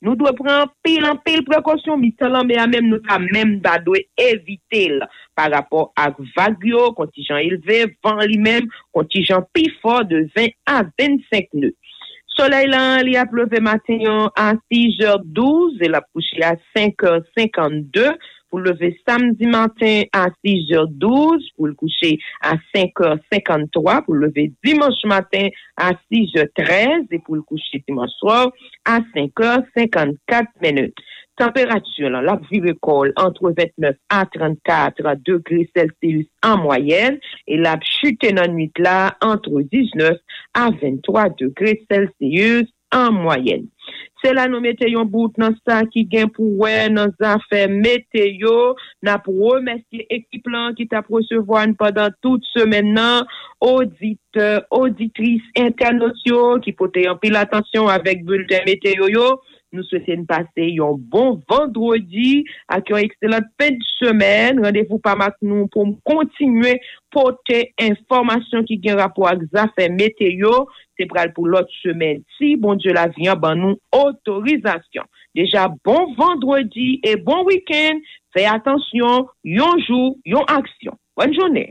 nou dwe pran anpil, anpil prekosyon, mi talan me a menm nou ta menm da dwe evite la, pa rapor ak vagyo, kontijan ilve, van li menm, kontijan pi for de 20 a 25 neu. Soleil lan li ap leve matenyon a 6h12, el ap kouche a 5h52, pou leve samdi maten a 6h12, pou l kouche a 5h53, pou leve dimanche maten a 6h13, pou l kouche dimanche soir a 5h54 menut. Temperatur lan, la vive kol entre 29 a 34 degrés Celsius en moyenne et la chute nan nuit la entre 19 a 23 degrés Celsius en moyenne. Se la nou meteyon bout nan sa ki gen pou wè nan zafè meteyo, nan pou wè remersi ekip lan ki ta prosevoan padan tout semen nan, audit, auditris internasyon ki pote yon pil atensyon avèk bulten meteyo yo, Nou souwete n'passe yon bon vendredi ak yon ekselant pen di semen. Rendez-vous pa mak nou pou m kontinue pote informasyon ki gen rapor ak zafè meteyo. Se pral pou lot semen si, bon diyo la vyan ban nou otorizasyon. Deja bon vendredi e bon week-end. Fè atensyon, yon jou, yon aksyon. Bonne jounè.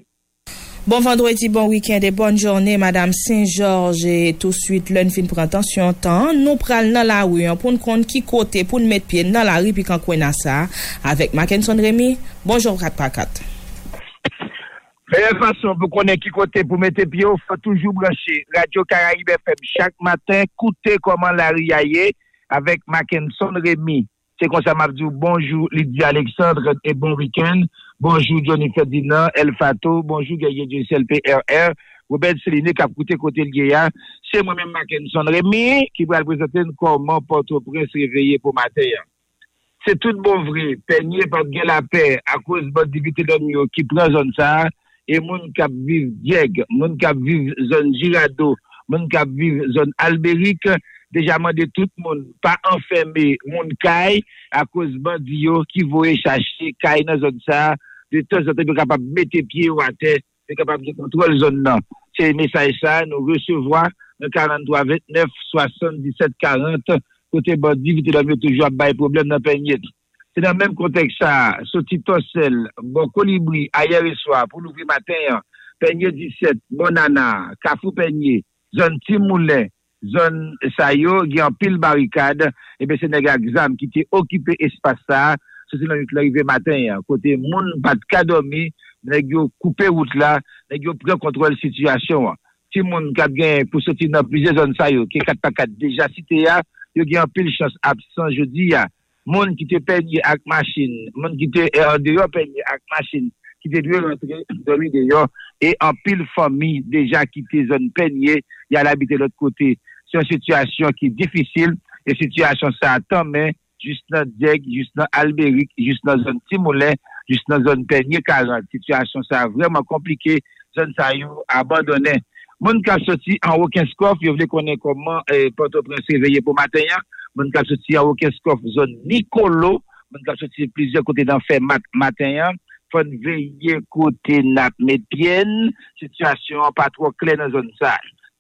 Bon vendredi, bon week-end et bonne journée, Madame Saint-Georges. Et tout de suite, l'un fin pour attention temps. Nous prenons dans la rue, pour nous compte qui côté, pour nous mettre pied dans la rue, puis quand on a ça. Avec Mackenson Rémy, bonjour 4x4. Meilleure façon pour connaître qui côté pour mettre pied, il faut toujours brancher Radio Caraïbe FM chaque matin, écouter comment la rue aille avec Mackenson Rémy. C'est comme ça m'a dit bonjour Lydia Alexandre et bon week-end. Bonjour Johnny Ferdinand, El Fato, bonjour Gaye du CLPRR, Robert Céline qui a coûté côté le. C'est moi-même Mackenson Rémi qui va présenter comment Port-au-Prince réveillé pour matin. C'est tout bon vrai, peigné par la paix à cause de l'activité d'homme qui prend zone ça, et moun qui vivent Dieg, moun qui vivent zone Girado, moun qui vivent zone Albérique, deja mande tout moun pa enferme moun kay a koz bandi yo ki voye chache kay nan zon sa, de ton zante pou kapab mette pie ou ate, pou kapab de kontrol zon nan. Se mesaj sa nou resevwa nan 43 29 77 40 kote bandi vite la myo toujwa bay problem nan penyet. Se nan menm kontek sa, soti tosel, bon kolibri, ayer e swa, pou louvri maten, penye 17, bonana, kafou penye, zon timoulen, zone Timoulin zon sa yo, gen pil barikad, ebe se nega exam ki te okipe espasa, se se nan yot l'arive matin ya, kote moun pat kadomi, neg yo koupe wout la, neg yo pren kontrol situasyon. Ti moun kap gen pou soti nan plize zon sa yo, ki kat pa kat deja site ya, yo gen pil chans absan jodi ya, moun ki te penye ak machin, moun ki te deyo penye ak machin, ki te dwe rentre, domi deyo, e an pil fomi deja ki te zon penye, ya l'habite l'ot kote. Se yon situasyon ki difisil, e situasyon sa atanmen, jist nan Djeg, jist nan Alberik, jist nan zon Timoulen, jist nan zon Penye Karan. Situasyon sa vreman komplike, zon sa yon abandonen. Moun kap soti an Wokenskof, yo vle konen koman Port-au-Prince reveye pou matenyan, moun kap soti an Wokenskof, zon Nikolo, moun kap soti plizye kote dan fe matenyan, fon veye kote nap metyen, situasyon pa tro klen nan zon sa.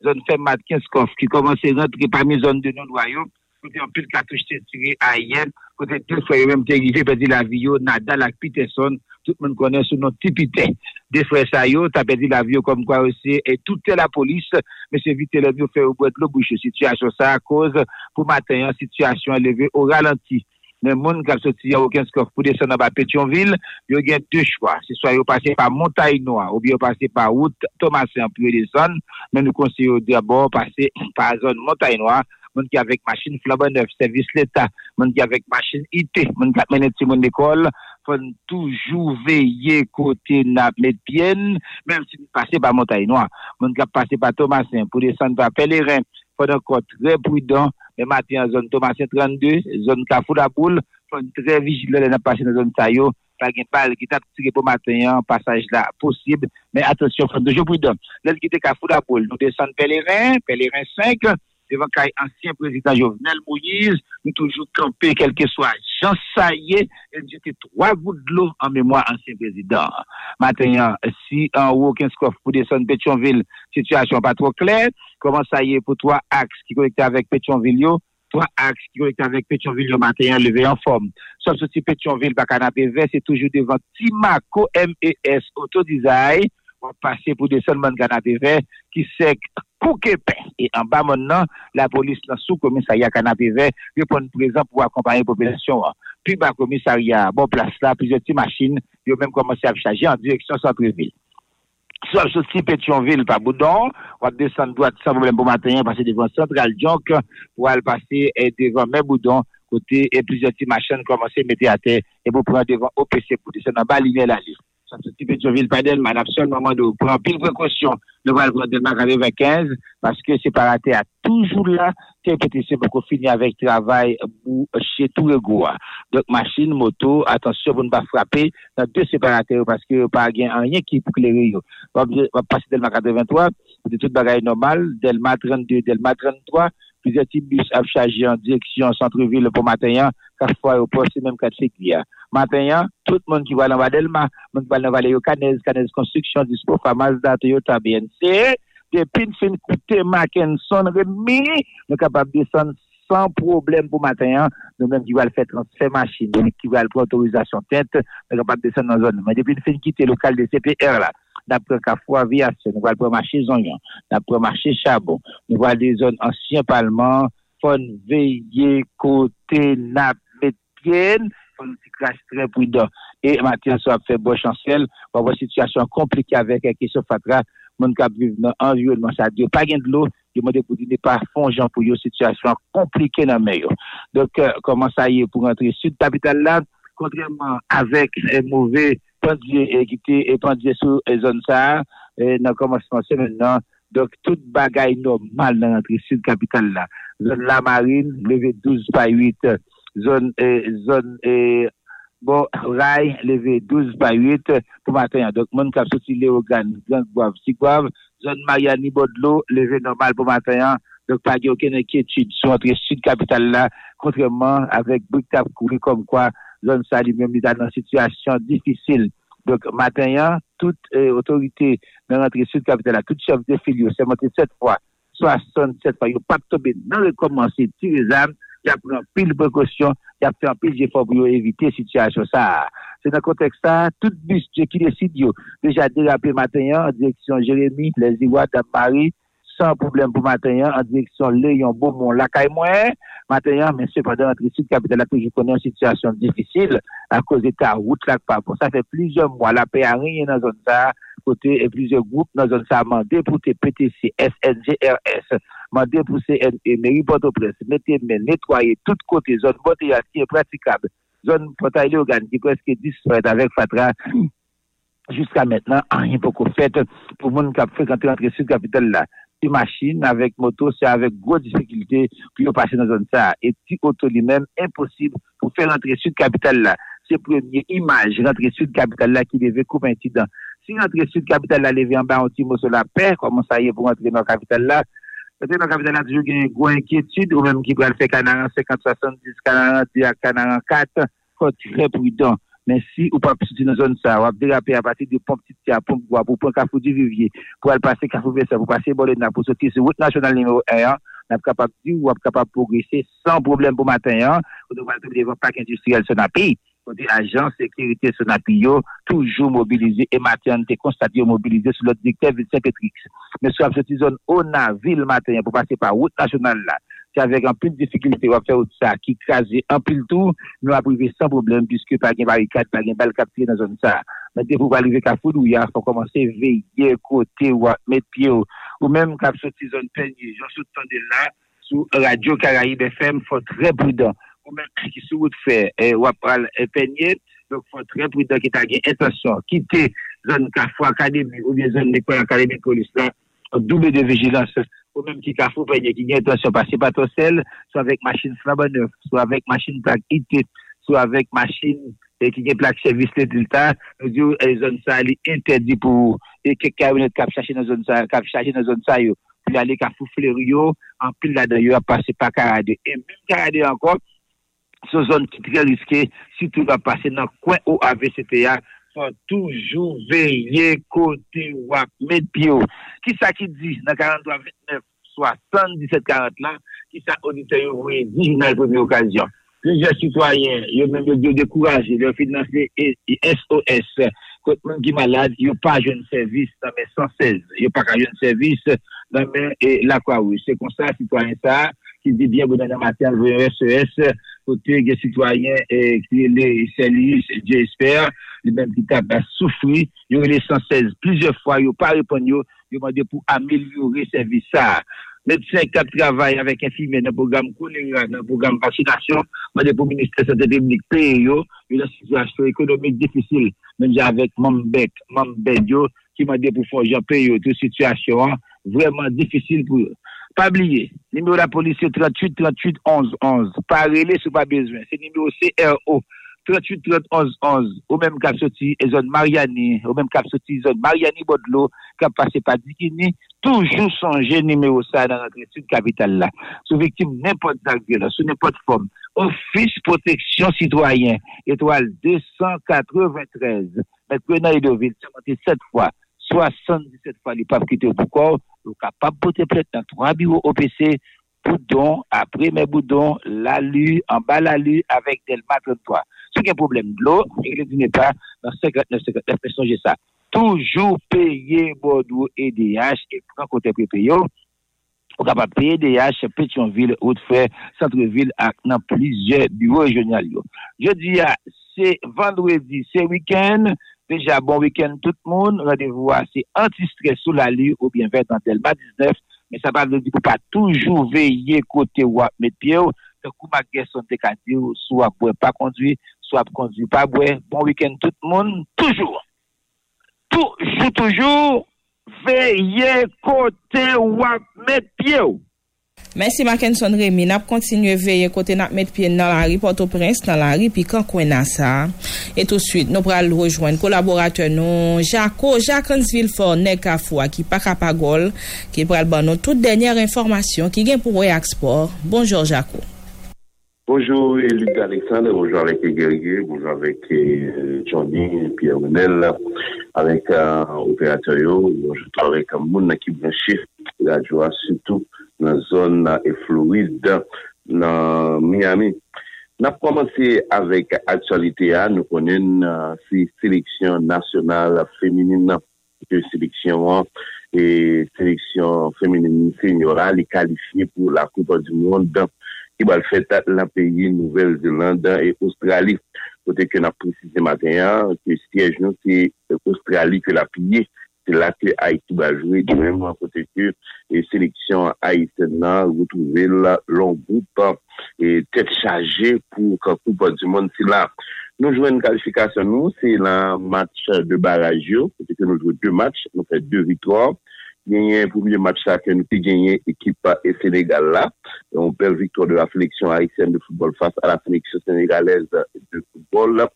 Zon fe mat 15 ki komanse rentre pa mi zon de nou loyop, kote yon pil katouche te tire a yen, kote pil fwaye menm te rive pedi la viyo, nadal ak piteson, tout moun konen sou nou tipite. De fwe sa yo, ta pedi la viyo kom kwa ose, e toute la polis, mè se vite le viyo fè ou bwet lo bouche. Situasyon sa a koz, pou maten yon situasyon leve ou ralenti. Men moun kap soti ya ouken skof pou desen nan ba Petionville, yo gen te chwa. Se swa yo pase pa Montaignoa, ou bi yo pase pa Wout, Thomasen pou yo desen, men nou konseyo d'abord pase pa zon Montaignoa, moun ki avek machin flaba neuf, servis l'Etat, moun ki avek machin IT, moun ki ap menet si moun ekol, fon toujou veye kote na Medpien, menm si pase pa Montaignoa, moun ki ap pase pa Thomasen, pou desen pa Pelerin, fon akot re prudan, men mati an zon Thomasen 32, zon Kafou la Boule, fon tre vigile lè nan pase nan zon Tayo, pa gen pal ki tap tire pou maten an, pasaj la posib, men atensyon fon toujou prudan. Lèl ki te Kafou la Boule, nou Pelerin, Pelerin 5, devan kay ansyen prezident Jovenel Moïse, nou toujou kampe kelke swa Jean Saye, el jete 3 gout de l'eau an mèmois ansyen prezident. Matenyan, si an Wokenskof pou desen Petionville, situasyon pa tro kler, koman Saye pou 3 aks ki kolekte avèk Petionville yo, 3 aks ki kolekte avèk Petionville yo, matenyan leve en form. Sop soti Petionville baka na PV, se toujou devan Timako MES Autodizay, wap pase pou desen man gana PV, ki sek Koukepe, e an ba mon nan, la polis nan sou komisariya Kanapeve, yo pon prezant pou akompanyen populasyon. Pi ba komisariya, bon plas la, pizye ti machin, yo menm komanse ap chaje an direksyon Santreville. Sou ap soti Petionville pa Boudon, wap desan doat sa problem pou matenyen, pase devan Central Djonk, pou al pase devan men Boudon, kote, e pizye ti machin komanse mette ate, e pou pran devan OPC pou desan an ba linye la li ça se type de Padel, mais absolument de prendre pile précaution devant le Grand Delmar avec 15, parce que c'est pas à toujours là, TPTC beaucoup fini avec travail chez tout le goût. Donc, machine, moto, attention pour ne pas frapper dans deux séparateurs, parce que pas rien qui pour éclairer. On va passer Delmar 83, de toute bagaille normale, Delmar 32, Delmar 33, plusieurs types de bus à charger en direction centre-ville pour matin, hein, car fois au poste, même quatre séculiers. Hein. Matin, hein, tout le monde qui va dans Vadelma, monde qui va dans Valéo Canez, Canez Construction, Dispo, Mazda, Toyota, BNC, depuis une fin coûté, Mackinson, Remy, nous sommes capables de descendre sans problème pour matin, nous-mêmes qui va le faire transfert machine, qui va le prendre autorisation tête, nous capables de descendre dans la zone. Mais depuis une fin quitté local de CPR là, Dapre kafou avyasyon, nou wale premache zonyon, dapre mache chabon, nou wale de zon ansyen palman, fon veye kote nap metyen, fon ti kraj tre pwidan. E matin so ap fe bo chansel, wap wap situasyon komplike avek eke so fatra, moun kap viv nan environman sa diyo. Pa gen dlo, di moun dekou di ne pa fonjan pou yo situasyon komplike nan meyo. Dok, euh, koman sa ye pou rentre sud kapital la, kontreman avek e, mouve pandye ekite e pandye sou e zon sa, tout bagay normal nan rentre sud kapital la. Zon la marine, leve 12 pa 8, zon bon ray, leve 12 pa 8 pou maten. Dok moun kap soti le ogan, zon Mariani Bodlo, leve normal pou maten. Dok pa ge oken ekietude sou rentre sud kapital la, kontreman avek bouk tap kouri kom kwa zon sa li mèm li dan nan situasyon difisil. Dok maten, tout otorite nan rentre sud kapital la, tout chef de filio, se monte 7 fwa, 67 fwa, yo pap tobe nan rekomansi ti rezam, ya pran pil prekosyon, ya pran pil je fwa pou yo evite situasyon sa. Se nan kontek sa, tout bis je ki desid yo, deja derape maten, direksyon Jeremie, les Iwa, Dapari, sans problème pour matin en direction Léon Beaumont, la caille moins. Matin, mais cependant, entre sud capitale toujours connu une situation difficile à cause de ta route là pas. Ça fait plusieurs mois, la paix a rien dans la zone ça, côté et plusieurs groupes dans la zone ça demandé pour PTC, SNGRS, demandé pour CNE, mairie Port-au-Prince, mettez nettoyer tout côté, zone botillage qui est praticable, zone portail qui est presque distraite avec Fatra, jusqu'à maintenant, rien qu'on fait pour le monde qui a fréquenté l'entrée sud capitale là. Ti machine avec moto, c'est avec gros difficulté pour passer dans zone ça. Et ti auto lui-même, impossible pour faire l'entrée sud capitale là. C'est première image, l'entrée sud capitale là qui devait couper incident. Si l'entrée sud capitale là levé en bas, on tire sur la paix, comment ça y est pour entrer dans la capitale là? Peut-être dans la capitale là, toujours une grosse inquiétude, ou même qui va le faire Canaran 50, 70, Canaran 10 à Canaran 4, faut être très prudent. Mais si ou pas sortir dans zone ça, à déraper à partir de pompe à pompe pour prendre Carrefour du Vivier, pour aller passer Carrefour Vessa, pour passer Bolena, pour sortir sur route nationale numéro 1, on est capable de ou capable de progresser sans problème pour matin, ou devant le devant parc industriel sur notre pays. Côté agent sécurité sur notre pays, toujours mobilisé et matin, on constaté mobilisé sur l'autre directeur Saint-Pétrix. Mais sur la zone Ona, ville matin, pour passer par route nationale là, se avek an pil difikilte wap fe ou sa ki kaze an pil tou, nou aprive san problem piske pa gen barikat, pa gen bal kapte nan zon sa. Mete pou valive ka foud ou ya, pou komanse veye, kote, wap met pie ou, ou menm kap soti zon penye, jan sou tan de la, sou Radio Karaib FM, fò tre prudan, ou menm ki sou wout fe, wap pral penye, fò tre prudan ki ta gen etasyon, kite zon ka fwa akademi ou bien zon nekwa akademi kolis la, double de vigilans ou même qui Carrefour peigné, qui a intention passer pas tout seul, soit avec machine flambant neuf, soit avec machine plaque IT, soit avec machine et qui a plaque service résultat, nous disons, les zones ça, est interdit pour, et que cabinet cap chercher dans zone ça, cap chercher dans zone ça, yo, puis aller Carrefour Fleurio, en pile là-dedans, yo, a passé par Caradé. Et même Caradé encore, ce zone qui est très risquée, si tu vas passer dans le coin au AVCTA, toujours veiller côté à mettre pied. Qui ça qui dit dans 43 29 77 40 là, qui ça auditeur oui dit dans la première occasion. Plusieurs citoyens, ils ont même découragé, ils ont financé SOS. Quand même qui malade, ils n'ont pas de service dans mes 116. Ils n'ont pas de service dans mes Croix-Rouge. C'est comme ça, citoyen ça, qui dit bien, bon, dans la le SES, côté des citoyens, et qui les CELIS, j'espère, les mêmes qui tapent à souffrir, ils ont les 116 plusieurs fois, ils n'ont pas répondu, ils ont demandé pour améliorer service ça. Médecins qui travaillent avec infirmiers dans le programme choléra, dans le programme vaccination, demandé pour le ministère de la Santé publique, ont une situation économique difficile, même avec Mambek, Mambek, qui m'a dit pour faire payer toute situation, vraiment difficile pour eux. Pas oublier, numéro de la police, c'est 38 38 11 11. Pas relais, pas besoin. C'est numéro CRO. 38 30 11 11. Au même cap sorti, zone Mariani. Au même cap sorti, zone Mariani Bodlo, cap passé par Dikini. Toujours songer numéro ça dans notre étude capitale là. Sous victime n'importe quelle sous n'importe forme. Office protection citoyen. Étoile 293. Maintenant, il devait se monter 7 fois. 77 fois, les papes qui étaient au corps, ou kapab pote plet nan 3 biro OPC, Boudon, apre men Boudon, Lalu, an ba Lalu, avek Delma 33. Sou gen problem d'lo, ek le dine pa, nan 59-59, pe sonje sa. Toujou peye Boudou et DH, et pran kote pe peyo, ou kapab peye DH, Petionville, Hautefeuille, Centreville, ak nan plizye biro regional yo. Je di ya, se vendredi, se week-end, Déjà, bon week-end tout le monde. Rendez-vous c'est anti-stress sous la lue ou bien vers dans Telma 19. Mais ça va vous dire pas toujours veiller côté ou mettre pied. Donc, ma te ka dire, soit boire pas conduire, soit conduire pas boire. Bon week-end tout le monde. Toujours. Toujours, toujours, veiller côté ou mettre pied. Mersi Mackenson Remy, nap kontinye veye kote nap met pien nan la ri Port-au-Prince, nan la ri pi kan kwen nan sa. Et tout suite, nou pral rejoen kolaborate nou, Jako, Jakons Vilfort, Nek Afwa, ki pa kapagol, ki pral ban nou tout denyer informasyon ki gen pou React Sport. Bonjour Jaco. Bonjour Luc Alexandre, bonjour avec Guerrier, bonjour avec euh, Johnny, Pierre Menel, avec euh, Opérateur Yo, bonjour avec euh, Moun, qui branché la joie surtout. nan zon e Floride nan Miami. Nap komanse avèk aktualite a, nou konen uh, si seleksyon nasyonal feminin nan, ke seleksyon an, e seleksyon feminin senyora li kalifiye pou la Koupa du Monde ki bal fèta la peyi Nouvel-Zelanda e Australi. Kote ke nap prezise maten an, ke siyej nou se Australi ke la piye, C'est là que Haïti va jouer du même côté que les sélections haïtiennes retrouver long groupe et tête chargée pour Coupe du Monde. C'est là. Nous jouons une qualification, nous, c'est le match de barrage. Côté que nous jouons deux matchs, nous faisons deux victoires. genye poubile match sa ke nou te genye ekipa e Senegal la. On bel victoire de la sélection haïtienne de football face à la sélection sénégalaise de football.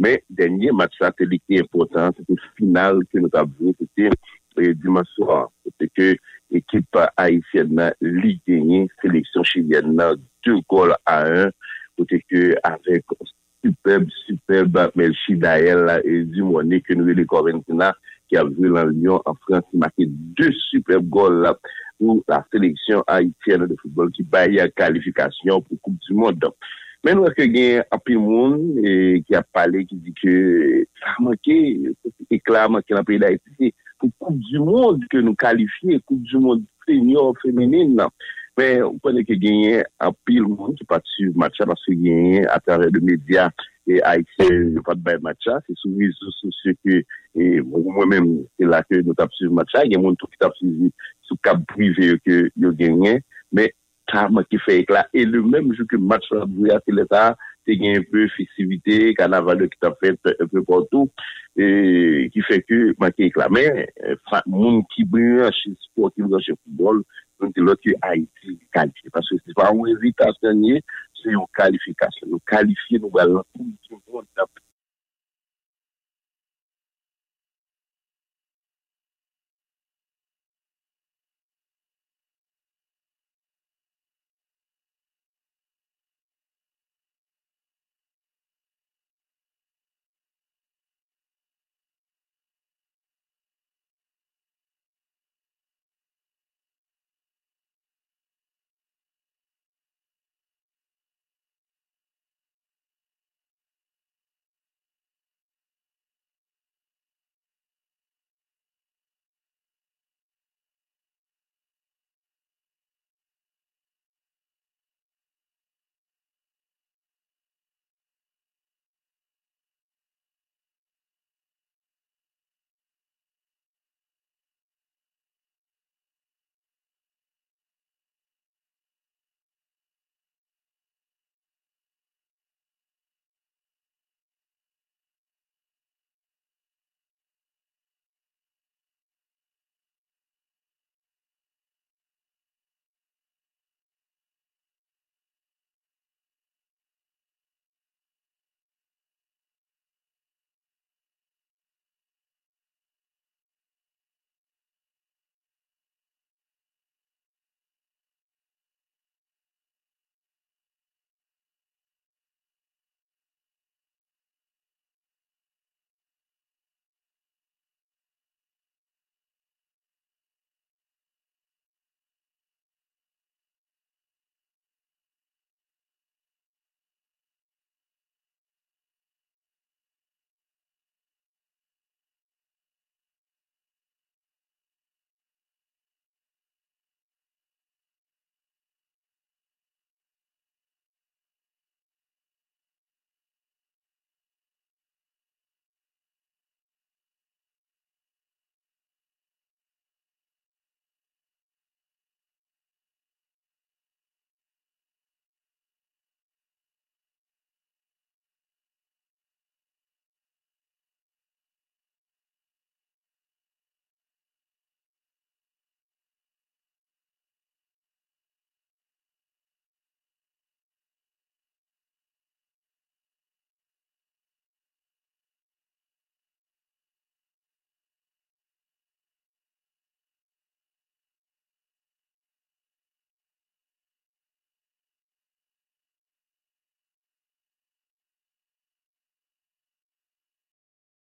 Mais denye match sa te li ki important, c'était final ke nou tabou, c'était dimanche soir. C'était que ekipa haïtienne li genye sélection chilienne deux goals à un. C'était que avec superbe, superbe Melchi Dael et Dumone ke nou e le Coventina qui a vu dans Lyon en France, qui marqué deux super goals là, pour la sélection haïtienne de football qui baille la qualification pour Coupe du Monde. Men nou eske gen api moun e, ki ap pale ki di ke e, sa manke, e, ekla manke nan peyi da iti, se pou koup du moun ke nou kalifiye, koup du moun senior, femenine nan. Men, ou pwene ke genye api moun ki pati su matcha, paske genye atare de media e Haitien pati bay matcha, se souvi sou se ke, mwen men, se la ke nou tap su matcha, gen moun tou ki tap su sou kap prive yo genye, men, charme ki fe ekla. E le menm jou ki match la bouya se leta, te gen yon peu fiksivite, kanavale e, ki ta fet yon peu portou, ki fe ke match ekla. Men, moun ki branche sport, ki branche football, moun ki lot ki a iti kalifiye. Paske se pa ou evitasyon ye, se yon kalifikasyon. Yon kalifiye nou galantou, yon kalifikasyon.